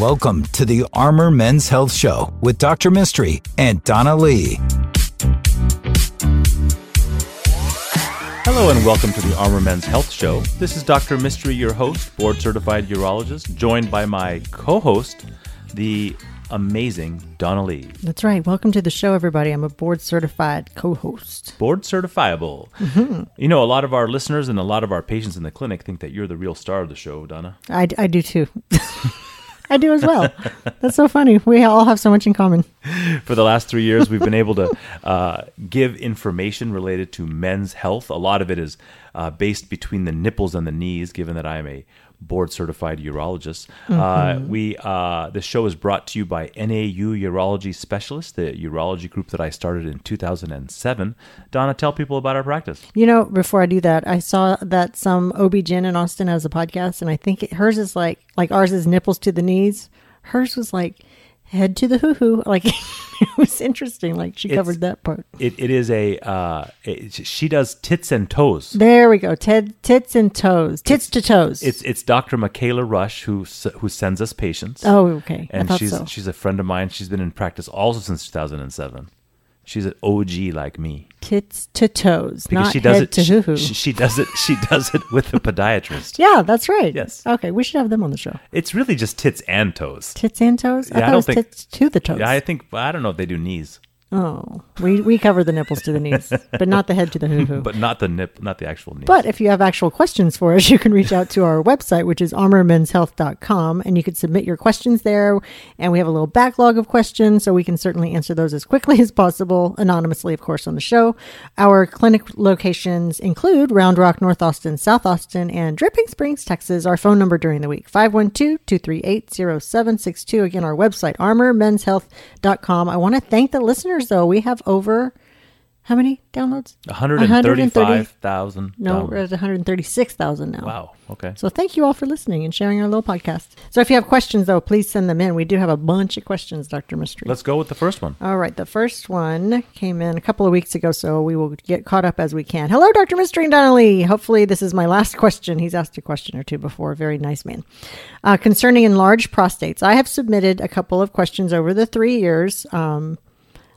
Welcome to the Armor Men's Health Show with Dr. Mistry and Donna Lee. Hello and welcome to the Armor Men's Health Show. This is Dr. Mistry, your host, board certified urologist, joined by my co host, the amazing Donna Lee. That's right. Welcome to the show, everybody. I'm a board certified co host. Board certifiable. Mm-hmm. You know, a lot of our listeners and a lot of our patients in the clinic think that you're the real star of the show, Donna. I, I do too. I do as well. That's so funny. We all have so much in common. For the last three years, we've been able to uh, give information related to men's health. A lot of it is uh, based between the nipples and the knees, given that I am a board certified urologist. Uh, mm-hmm. Uh, we uh, the show is brought to you by NAU Urology Specialists, the urology group that I started in 2007. Donna, tell people about our practice. You know, before I do that, I saw that some OB-GYN in Austin has a podcast, and I think it, hers is like like ours is nipples to the knees. Hers was like head to the hoo hoo. Like it was interesting. Like she it's, covered that part. It, it is a uh, it, she does tits and toes. There we go. Ted tits and toes. Tits it's, to toes. It's it's Dr. Michaela Rush who who sends us patients. Oh, okay. And she's so. she's a friend of mine. She's been in practice also since 2007. She's an OG like me. Tits to toes, because not she does head it, to hoo hoo. She, she, does it. She does it with a podiatrist. yeah, that's right. Yes. Okay, we should have them on the show. It's really just tits and toes. Tits and toes. I yeah, I don't think tits to the toes. Yeah, I think I don't know if they do knees. Oh, we we cover the nipples to the knees, but not the head to the hoo hoo. but not the nip, not the actual knees. But if you have actual questions for us, you can reach out to our website, which is armormenshealth.com, and you can submit your questions there. And we have a little backlog of questions, so we can certainly answer those as quickly as possible, anonymously, of course, on the show. Our clinic locations include Round Rock, North Austin, South Austin, and Dripping Springs, Texas. Our phone number during the week, 512-238-0762. Again, our website, armormenshealth.com. I want to thank the listeners listeners, though, we have over how many downloads? 135,000. No, we're at 136,000 now. Wow. Okay. So thank you all for listening and sharing our little podcast. So if you have questions, though, please send them in. We do have a bunch of questions, Dr. Mistry. Let's go with the first one. All right. The first one came in a couple of weeks ago, so we will get caught up as we can. Hello, Dr. Mistry and Donna Lee. Hopefully, this is my last question. He's asked a question or two before. Very nice man. Uh, concerning enlarged prostates, I have submitted a couple of questions over the three years. Um,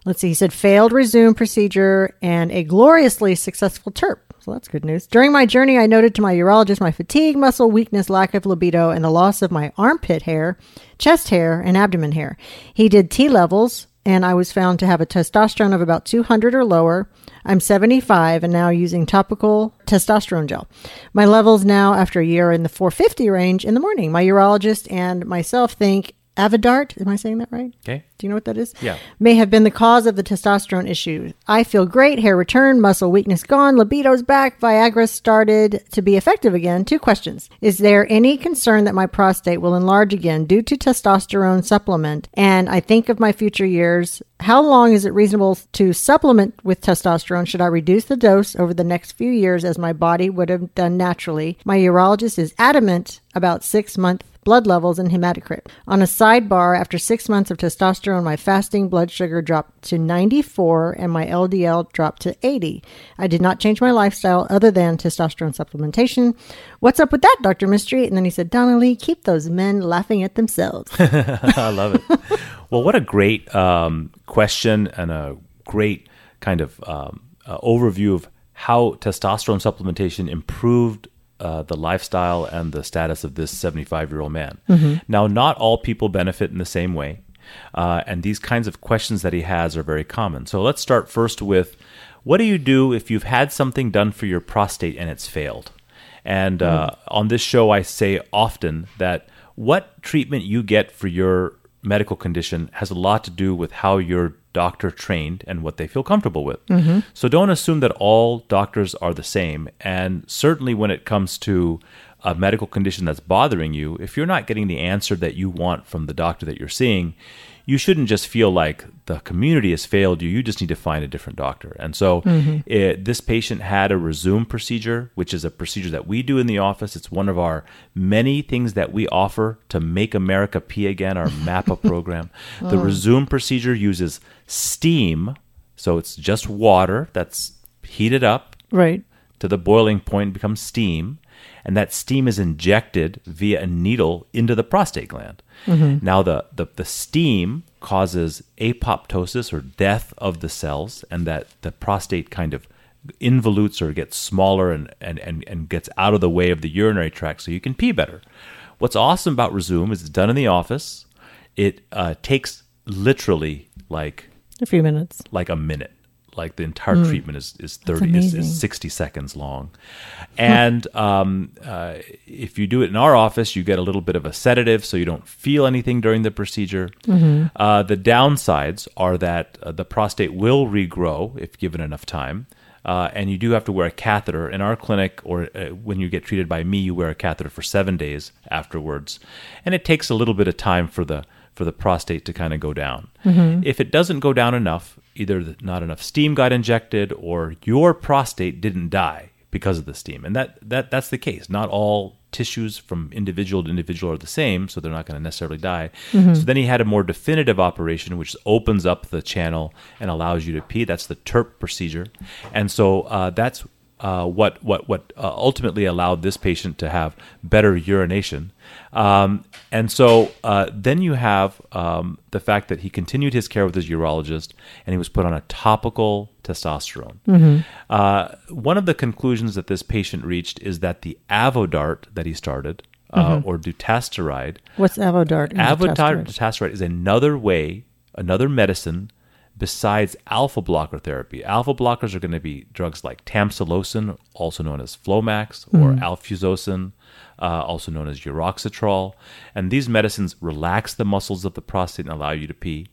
Let's see. He said failed Rezum procedure and a gloriously successful TURP. So that's good news. During my journey, I noted to my urologist my fatigue, muscle weakness, lack of libido, and the loss of my armpit hair, chest hair, and abdomen hair. He did T levels, and I was found to have a testosterone of about 200 or lower. I'm 75 and now using topical testosterone gel. My levels now, after a year, are in the 450 range in the morning. My urologist and myself think Avodart, am I saying that right? Okay. Do you know what that is? Yeah. May have been the cause of the testosterone issue. I feel great, hair returned, muscle weakness gone, libido's back, Viagra started to be effective again. Two questions. Is there any concern that my prostate will enlarge again due to testosterone supplement? And I think of my future years. How long is it reasonable to supplement with testosterone? Should I reduce the dose over the next few years as my body would have done naturally? My urologist is adamant about six months blood levels, and hematocrit. On a sidebar, after six months of testosterone, my fasting blood sugar dropped to 94 and my LDL dropped to 80. I did not change my lifestyle other than testosterone supplementation. What's up with that, Dr. Mistry? And then he said, Donna Lee, keep those men laughing at themselves. I love it. well, what a great um, question and a great kind of um, uh, overview of how testosterone supplementation improved uh, the lifestyle and the status of this 75 year old man. Mm-hmm. Now, not all people benefit in the same way. Uh, and these kinds of questions that he has are very common. So let's start first with what do you do if you've had something done for your prostate and it's failed? And uh, mm. on this show, I say often that what treatment you get for your medical condition has a lot to do with how your doctor trained and what they feel comfortable with. Mm-hmm. So don't assume that all doctors are the same. And certainly when it comes to a medical condition that's bothering you, if you're not getting the answer that you want from the doctor that you're seeing, you shouldn't just feel like the community has failed you. You just need to find a different doctor. And so, mm-hmm. it, this patient had a Rezum procedure, which is a procedure that we do in the office. It's one of our many things that we offer to make America pee again, our MAPA program. oh. The Rezum procedure uses steam, so it's just water that's heated up. Right to the boiling point, becomes steam, and that steam is injected via a needle into the prostate gland. Now, the, the, the steam causes apoptosis or death of the cells, and that the prostate kind of involutes or gets smaller and, and, and, and gets out of the way of the urinary tract so you can pee better. What's awesome about Rezum is it's done in the office. It uh, takes literally like A few minutes. like a minute. Like the entire treatment is is thirty is, is sixty seconds long, and um, uh, if you do it in our office, you get a little bit of a sedative, so you don't feel anything during the procedure. Uh, the downsides are that uh, the prostate will regrow if given enough time. Uh, and you do have to wear a catheter. In our clinic, or uh, when you get treated by me, you wear a catheter for seven days afterwards, and it takes a little bit of time for the for the prostate to kind of go down. If it doesn't go down enough, either not enough steam got injected or your prostate didn't die because of the steam. And that, that that's the case. Not all tissues from individual to individual are the same, so they're not going to necessarily die. So then he had a more definitive operation, which opens up the channel and allows you to pee. That's the TURP procedure. And so uh, that's uh, what what what uh, ultimately allowed this patient to have better urination. Um, and so uh, then you have um, the fact that he continued his care with his urologist, and he was put on a topical testosterone. Uh, one of the conclusions that this patient reached is that the Avodart that he started, uh, or dutasteride, What's Avodart? Avodart dutasteride is another way, another medicine besides alpha blocker therapy. Alpha blockers are going to be drugs like tamsulosin, also known as Flomax, or alfuzosin, uh, also known as Uroxatral. And these medicines relax the muscles of the prostate and allow you to pee.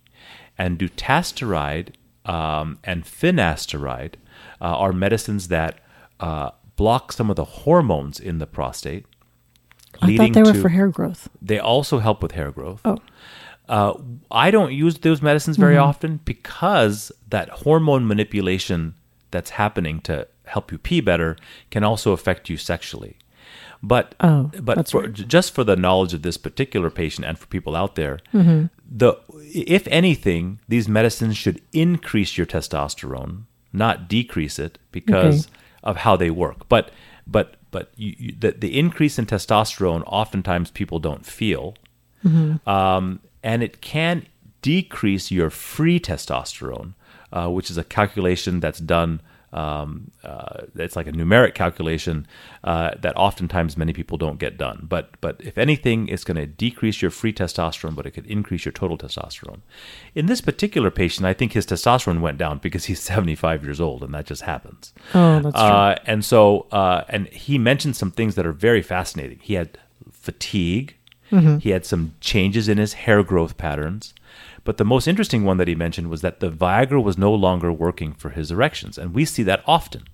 And dutasteride um, and finasteride uh, are medicines that uh, block some of the hormones in the prostate. I thought they were to- for hair growth. they also help with hair growth. Oh. Uh, I don't use those medicines very Mm-hmm. often because that hormone manipulation that's happening to help you pee better can also affect you sexually. But Oh, but for, just for the knowledge of this particular patient and for people out there, Mm-hmm. the if anything, these medicines should increase your testosterone, not decrease it, because Okay. of how they work. But but but you, you, the the increase in testosterone, oftentimes people don't feel, um, and it can decrease your free testosterone, uh, which is a calculation that's done. Um, uh, it's like a numeric calculation uh, that oftentimes many people don't get done. But but if anything, it's going to decrease your free testosterone, but it could increase your total testosterone. In this particular patient, I think his testosterone went down because he's 75 years old, and that just happens. Oh, that's true. Uh, and so, uh, and he mentioned some things that are very fascinating. He had fatigue. Mm-hmm. He had some changes in his hair growth patterns. But the most interesting one that he mentioned was that the Viagra was no longer working for his erections. And we see that often.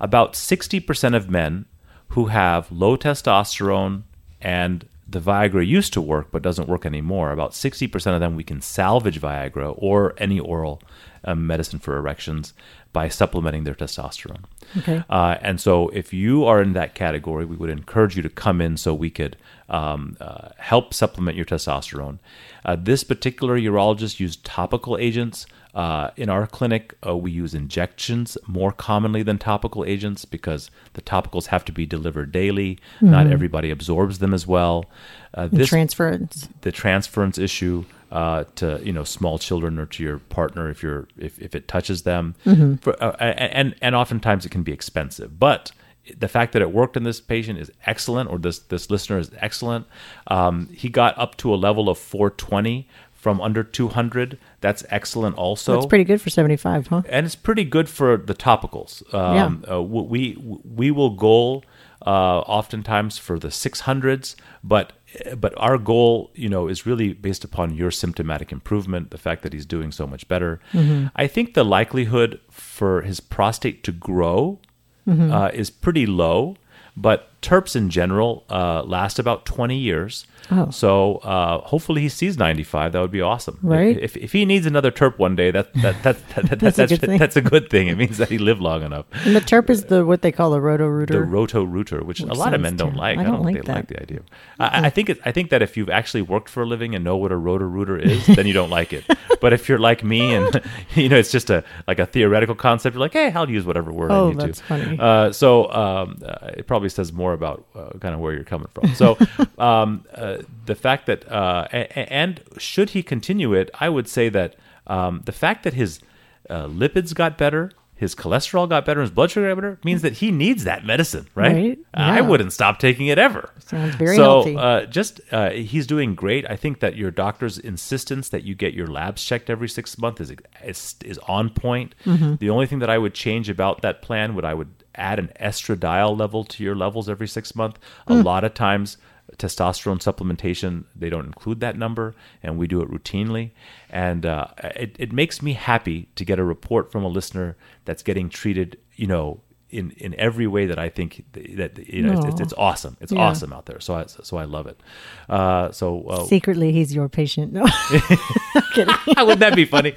About 60% of men who have low testosterone and the Viagra used to work but doesn't work anymore, about 60% of them we can salvage Viagra or any oral um, medicine for erections by supplementing their testosterone. Okay. Uh, and so, if you are in that category, we would encourage you to come in so we could um, uh, help supplement your testosterone. Uh, this particular urologist used topical agents. Uh, in our clinic, uh, we use injections more commonly than topical agents because the topicals have to be delivered daily. Not everybody absorbs them as well. Uh, this transference. the transference issue uh, to you know small children or to your partner if you're if, if it touches them. For, uh, and and oftentimes it can be expensive but the fact that it worked in this patient is excellent or this this listener is excellent. Um, he got up to a level of 420 from under 200 that's excellent also. That's pretty good for 75, huh? and it's pretty good for the topicals. Um, uh, we we will goal uh, oftentimes for the 600s, but but our goal, you know, is really based upon your symptomatic improvement, the fact that he's doing so much better. I think the likelihood for his prostate to grow uh, is pretty low, but TURPs in general uh, last about 20 years. Oh. So uh, hopefully he sees 95. That would be awesome. Right. If, if he needs another TURP one day, that, that, that, that, that, That's a that's, good thing. that's a good thing. It means that he lived long enough. And the TURP is the what they call the roto rooter. The roto rooter, which, a lot of men don't terrible. like. I I don't don't, like think they that. like the idea. I, I think it, I think that if you've actually worked for a living and know what a roto rooter is, then you don't like it. But if you're like me and you know it's just a like a theoretical concept, you're like, hey, I'll use whatever word Oh, I need that's to. funny. Uh, so um, uh, it probably says more about uh, kind of where you're coming from. So um, uh, the fact that uh, and should he continue it, I would say that um, the fact that his uh, lipids got better. His cholesterol got better, his blood sugar got better, means that he needs that medicine, right? Right, I wouldn't stop taking it ever. Sounds very so, healthy. Uh, just uh, he's doing great. I think that your doctor's insistence that you get your labs checked every six months is is, is on point. Mm-hmm. The only thing that I would change about that plan would I would add an estradiol level to your levels every six months. A Mm. lot of times. Testosterone supplementation, they don't include that number, and we do it routinely. And uh, it, it makes me happy to get a report from a listener that's getting treated, you know, in, in every way that I think that you know it's, it's, it's awesome. It's Yeah. awesome out there. So I so I love it. Uh, so uh, Secretly, he's your patient. No, wouldn't that be funny?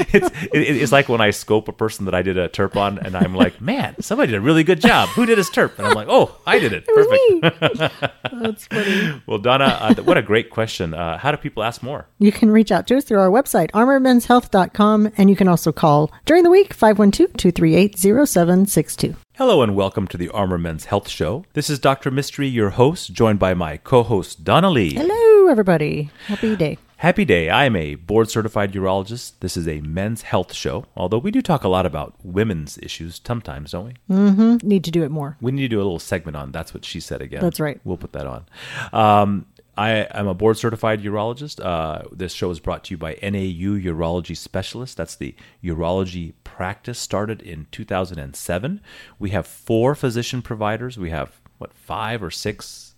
it's it, it's like when I scope a person that I did a TURP on, and I'm like, man, somebody did a really good job. Who did his TURP? And I'm like, oh, I did it. Perfect. that's funny. Well, Donna, uh, what a great question. Uh, how do people ask more? You can reach out to us through our website, armormenshealth.com, and you can also call during the week 512 238 0762. Hello and welcome to the Armor Men's Health Show. This is Dr. Mistry, your host, joined by my co-host Donna Lee. Hello, everybody. Happy day. Happy day. I am a board certified urologist. This is a men's health show, although we do talk a lot about women's issues sometimes, don't we? Mm-hmm. Need to do it more. We need to do a little segment on That's What She Said again. That's right. We'll put that on. Um, I am a board certified urologist. Uh, this show is brought to you by NAU Urology Specialist. That's the urology practice started in 2007. We have four physician providers. We have, what, five or six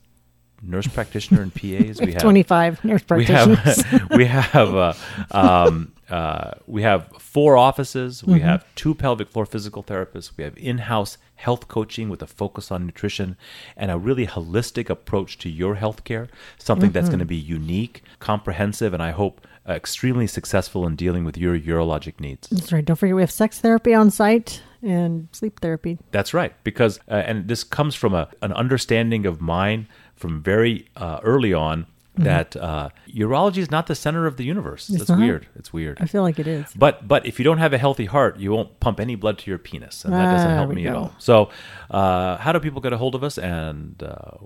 nurse practitioner and PAs? We have 25 nurse we practitioners. have we have uh, um, uh, we have four offices. We have two pelvic floor physical therapists. We have in-house health coaching with a focus on nutrition and a really holistic approach to your health care. Something that's going to be unique, comprehensive, and I hope uh, extremely successful in dealing with your urologic needs. That's right. Don't forget, we have sex therapy on site and sleep therapy. That's right, because uh, and this comes from a an understanding of mine from very uh, early on that uh, urology is not the center of the universe. That's not? weird. It's weird. I feel like it is. But but if you don't have a healthy heart, you won't pump any blood to your penis, and that doesn't Ah, help me at all. So, uh, how do people get a hold of us and uh,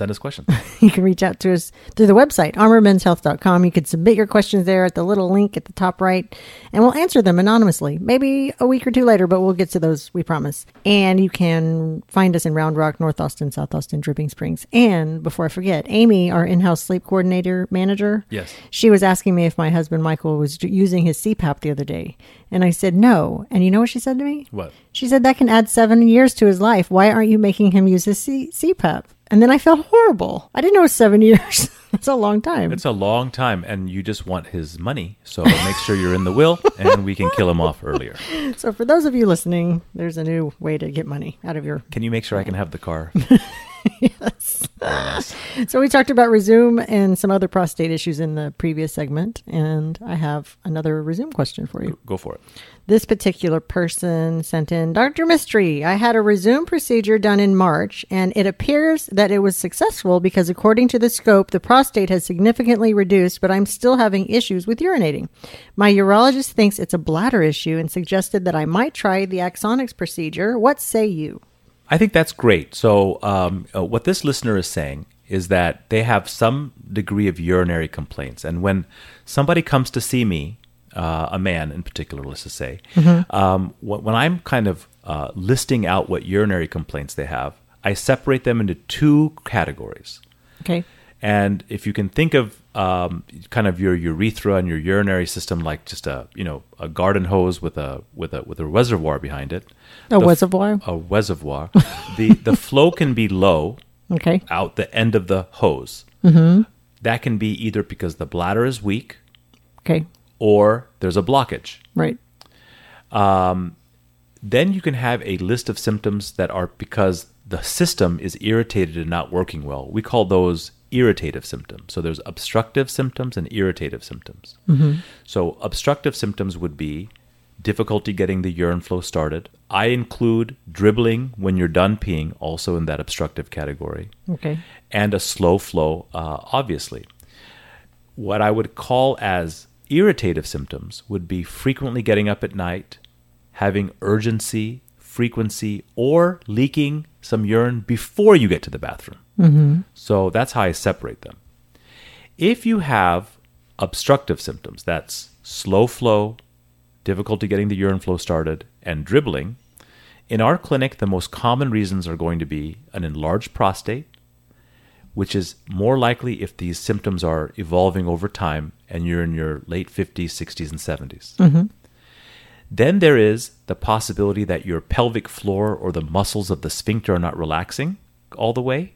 send us questions? You can reach out to us through the website, armormenshealth.com. You can submit your questions there at the little link at the top right, and we'll answer them anonymously. Maybe a week or two later, but we'll get to those, we promise. And you can find us in Round Rock, North Austin, South Austin, Dripping Springs. And before I forget, Amy, our in house sleep coordinator manager, Yes. she was asking me if my husband Michael was using his CPAP the other day. And I said no. And you know what she said to me? What? She said that can add seven years to his life. Why aren't you making him use his C- CPAP? And then I felt horrible. I didn't know it was seven years. It's a long time. It's a long time, and you just want his money, so make sure you're in the will, and we can kill him off earlier. so for those of you listening, there's a new way to get money out of your. Can you make sure I can have the car? So we talked about Rezum and some other prostate issues in the previous segment, and I have another Rezum question for you. Go for it. This particular person sent in Dr. Mistry. I had a Rezum procedure done in March, and it appears that it was successful because, according to the scope, the prostate has significantly reduced, but I'm still having issues with urinating. My urologist thinks it's a bladder issue and suggested that I might try the axonics procedure. What say you? I think that's great. So, um, uh, what this listener is saying is that they have some degree of urinary complaints. And when somebody comes to see me, uh, a man in particular, let's just say, um, wh- when I'm kind of uh, listing out what urinary complaints they have, I separate them into two categories. Okay. And if you can think of um, kind of your urethra and your urinary system like just a you know a garden hose with a with a with a reservoir behind it, A the reservoir? a reservoir, the the flow can be low Okay. out the end of the hose. Mm-hmm. That can be either because the bladder is weak Okay. or there's a blockage. Right. Um, Then you can have a list of symptoms that are because the system is irritated and not working well. We call those irritative symptoms. So there's obstructive symptoms and irritative symptoms. So obstructive symptoms would be difficulty getting the urine flow started. I include dribbling when you're done peeing, also in that obstructive category, Okay. and a slow flow, uh, obviously. What I would call as irritative symptoms would be frequently getting up at night, having urgency, frequency, or leaking some urine before you get to the bathroom. Mm-hmm. So that's how I separate them. If you have obstructive symptoms, that's slow flow, difficulty getting the urine flow started, and dribbling, in our clinic, the most common reasons are going to be an enlarged prostate, which is more likely if these symptoms are evolving over time and you're in your late 50s, 60s, and 70s. Mm-hmm. Then there is the possibility that your pelvic floor or the muscles of the sphincter are not relaxing all the way.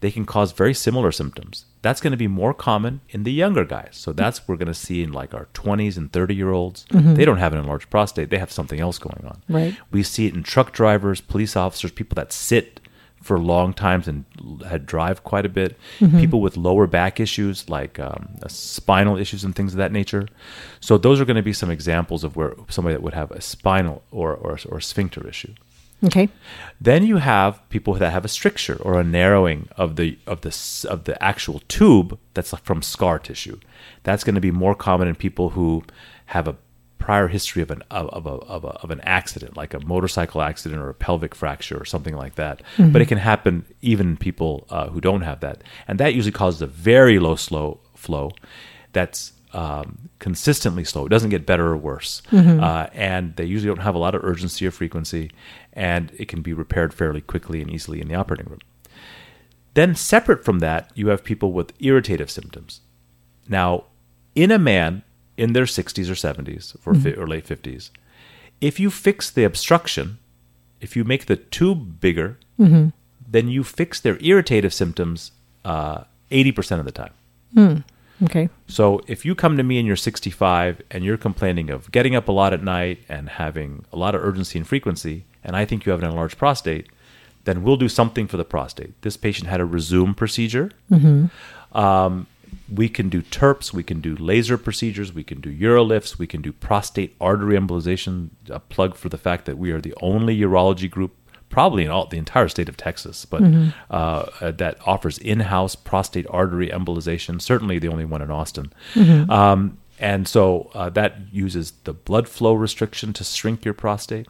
They can cause very similar symptoms. That's going to be more common in the younger guys. So that's what we're going to see in like our 20s and 30 year olds. They don't have an enlarged prostate, they have something else going on. Right. We see it in truck drivers, police officers, people that sit for long times and had drive quite a bit. People with lower back issues like um, uh, spinal issues and things of that nature. So those are going to be some examples of where somebody that would have a spinal or or, or sphincter issue. Okay. Then you have people that have a stricture or a narrowing of the of the of the actual tube that's from scar tissue. That's going to be more common in people who have a prior history of an of, of, a, of, a, of an accident, like a motorcycle accident or a pelvic fracture or something like that. But it can happen even in people uh, who don't have that, and that usually causes a very low slow flow. That's um, consistently slow. It doesn't get better or worse, uh, and they usually don't have a lot of urgency or frequency, and it can be repaired fairly quickly and easily in the operating room. Then, separate from that, you have people with irritative symptoms. Now, in a man in their 60s or 70s or, fi- or late 50s, if you fix the obstruction, if you make the tube bigger, then you fix their irritative symptoms uh, 80% of the time. Okay. So if you come to me and you're 65 and you're complaining of getting up a lot at night and having a lot of urgency and frequency, and I think you have an enlarged prostate, then we'll do something for the prostate. This patient had a Rezum procedure. Um, we can do TERPs, we can do laser procedures, we can do urolifts, we can do prostate artery embolization. A plug for the fact that we are the only urology group, probably in all the entire state of Texas, but uh, uh, that offers in-house prostate artery embolization. Certainly, the only one in Austin. Um, and so uh, that uses the blood flow restriction to shrink your prostate.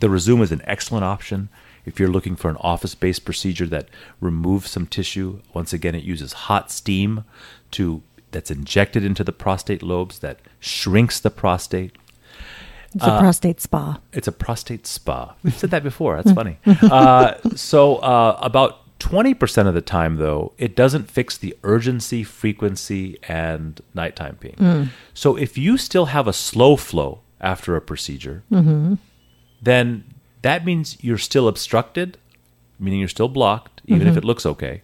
The Rezum is an excellent option if you're looking for an office based procedure that removes some tissue. Once again, it uses hot steam to that's injected into the prostate lobes that shrinks the prostate. It's a uh, prostate spa. It's a prostate spa. We've said that before. That's hmm. funny. Uh, so uh, about twenty percent of the time, though, it doesn't fix the urgency, frequency, and nighttime pain. Hmm. So if you still have a slow flow after a procedure, mm-hmm. then that means you're still obstructed, meaning you're still blocked, even if mm-hmm. it looks okay.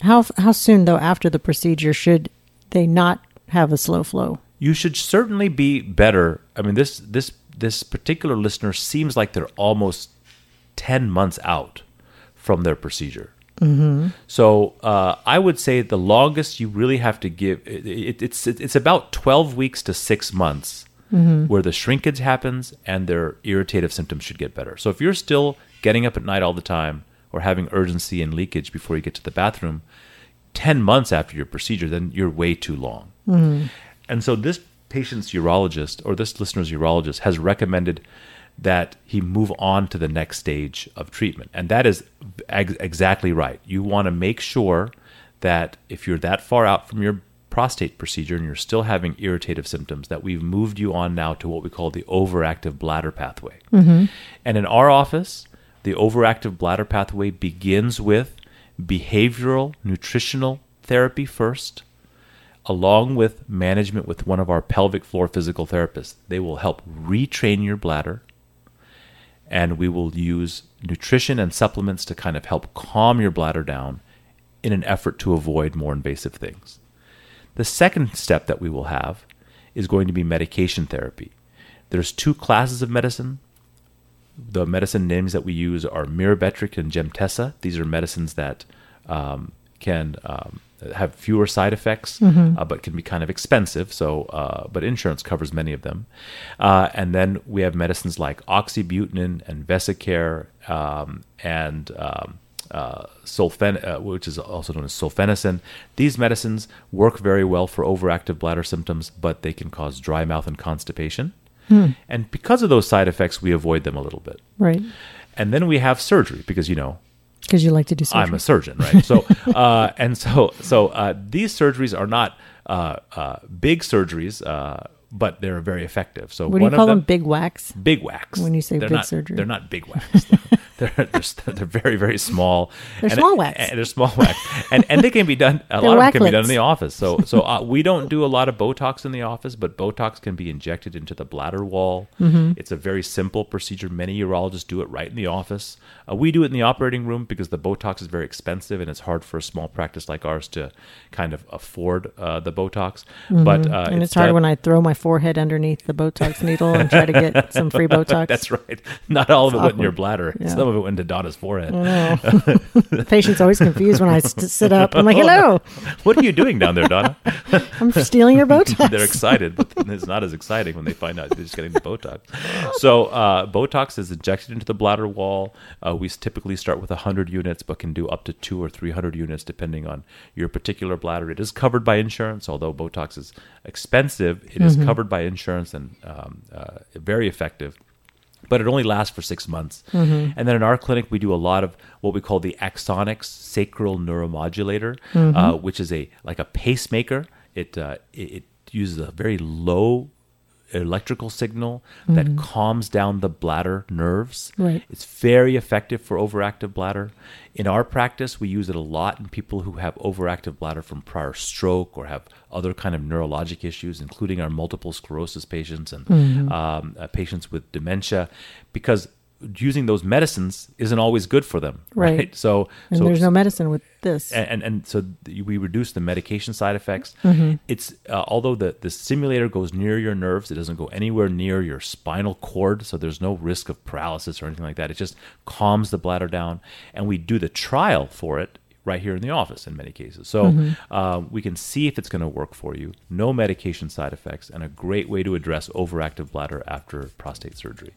How how soon though after the procedure should they not have a slow flow? you should certainly be better. I mean, this this this particular listener seems like they're almost ten months out from their procedure. Mm-hmm. So uh, I would say the longest you really have to give it, it, it's it's about twelve weeks to six months where the shrinkage happens and their irritative symptoms should get better. So if you're still getting up at night all the time or having urgency and leakage before you get to the bathroom, 10 months after your procedure, then you're way too long. And so this patient's urologist or this listener's urologist has recommended that he move on to the next stage of treatment. And that is ex- exactly right. You want to make sure that if you're that far out from your prostate procedure and you're still having irritative symptoms, that we've moved you on now to what we call the overactive bladder pathway. Mm-hmm. And in our office, the overactive bladder pathway begins with behavioral nutritional therapy first along with management with one of our pelvic floor physical therapists. They will help retrain your bladder, and we will use nutrition and supplements to kind of help calm your bladder down in an effort to avoid more invasive things. The second step that we will have is going to be medication therapy. There's two classes of medicine the medicine names that we use are Myrbetriq and Gemtesa. These are medicines that um, can um, have fewer side effects, uh, but can be kind of expensive. So, uh, but insurance covers many of them. Uh, and then we have medicines like oxybutynin and Vesicare um, and um, uh, sulfen, uh, which is also known as solifenacin. These medicines work very well for overactive bladder symptoms, but they can cause dry mouth and constipation. And because of those side effects, we avoid them a little bit. Right. And then we have surgery because you know Because you like to do surgery. I'm a surgeon, right? So, uh, and so, so uh, these surgeries are not uh, uh, big surgeries, uh, but they're very effective. So, what do you call them? them, Big wax? big wax. when you say they're big not, surgery? They're not big wax. they're, they're, they're very, very small. They're And- small wax. and they're small wax, and and they can be done. A lot of them can be done in the office. So, so uh, we don't do a lot of Botox in the office, but Botox can be injected into the bladder wall. Mm-hmm. It's a very simple procedure. Many urologists do it right in the office. Uh, we do it in the operating room because the Botox is very expensive, and it's hard for a small practice like ours to kind of afford uh, the Botox. But uh, Mm-hmm. and it's, hard done- when I throw my forehead underneath the Botox needle and try to get some free Botox. That's right. Not all of it went in your bladder. Yeah. Some of it went into Donna's forehead. the patient's always confused when I sit up. I'm like, hello, What are you doing down there, Donna? I'm stealing your Botox. They're excited, but it's not as exciting when they find out they're just getting the Botox. So uh, Botox is injected into the bladder wall. Uh, we typically start with 100 units, but can do up to two or 300 units depending on your particular bladder. It is covered by insurance, although Botox is expensive. It is covered by insurance and um, uh, very effective. But it only lasts for six months. And then in our clinic, we do a lot of what we call the Axonics sacral neuromodulator, uh, which is a like a pacemaker. It, uh, it it uses a very low electrical signal that calms down the bladder nerves. Right. It's very effective for overactive bladder. In our practice, we use it a lot in people who have overactive bladder from prior stroke or have other kind of neurologic issues, including our multiple sclerosis patients and um, uh, patients with dementia, because using those medicines isn't always good for them. Right. Right. So, and so there's no medicine with this. and, and and so we reduce the medication side effects. Mm-hmm. It's uh, although the the simulator goes near your nerves, it doesn't go anywhere near your spinal cord, so there's no risk of paralysis or anything like that. It just calms the bladder down, and we do the trial for it right here in the office in many cases. So Mm-hmm. uh, we can see if it's going to work for you. No medication side effects, and a great way to address overactive bladder after prostate surgery.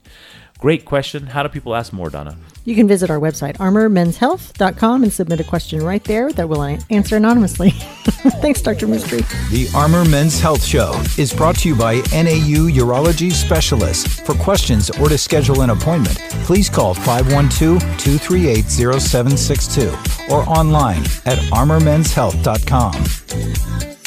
Great question. How do people ask more, Donna? You can visit our website, armormenshealth.com, and submit a question right there that we'll answer anonymously. Thanks, Dr. Mistry. The Armor Men's Health Show is brought to you by NAU Urology Specialists. For questions or to schedule an appointment, please call 512 238 0762 or online at armormenshealth.com.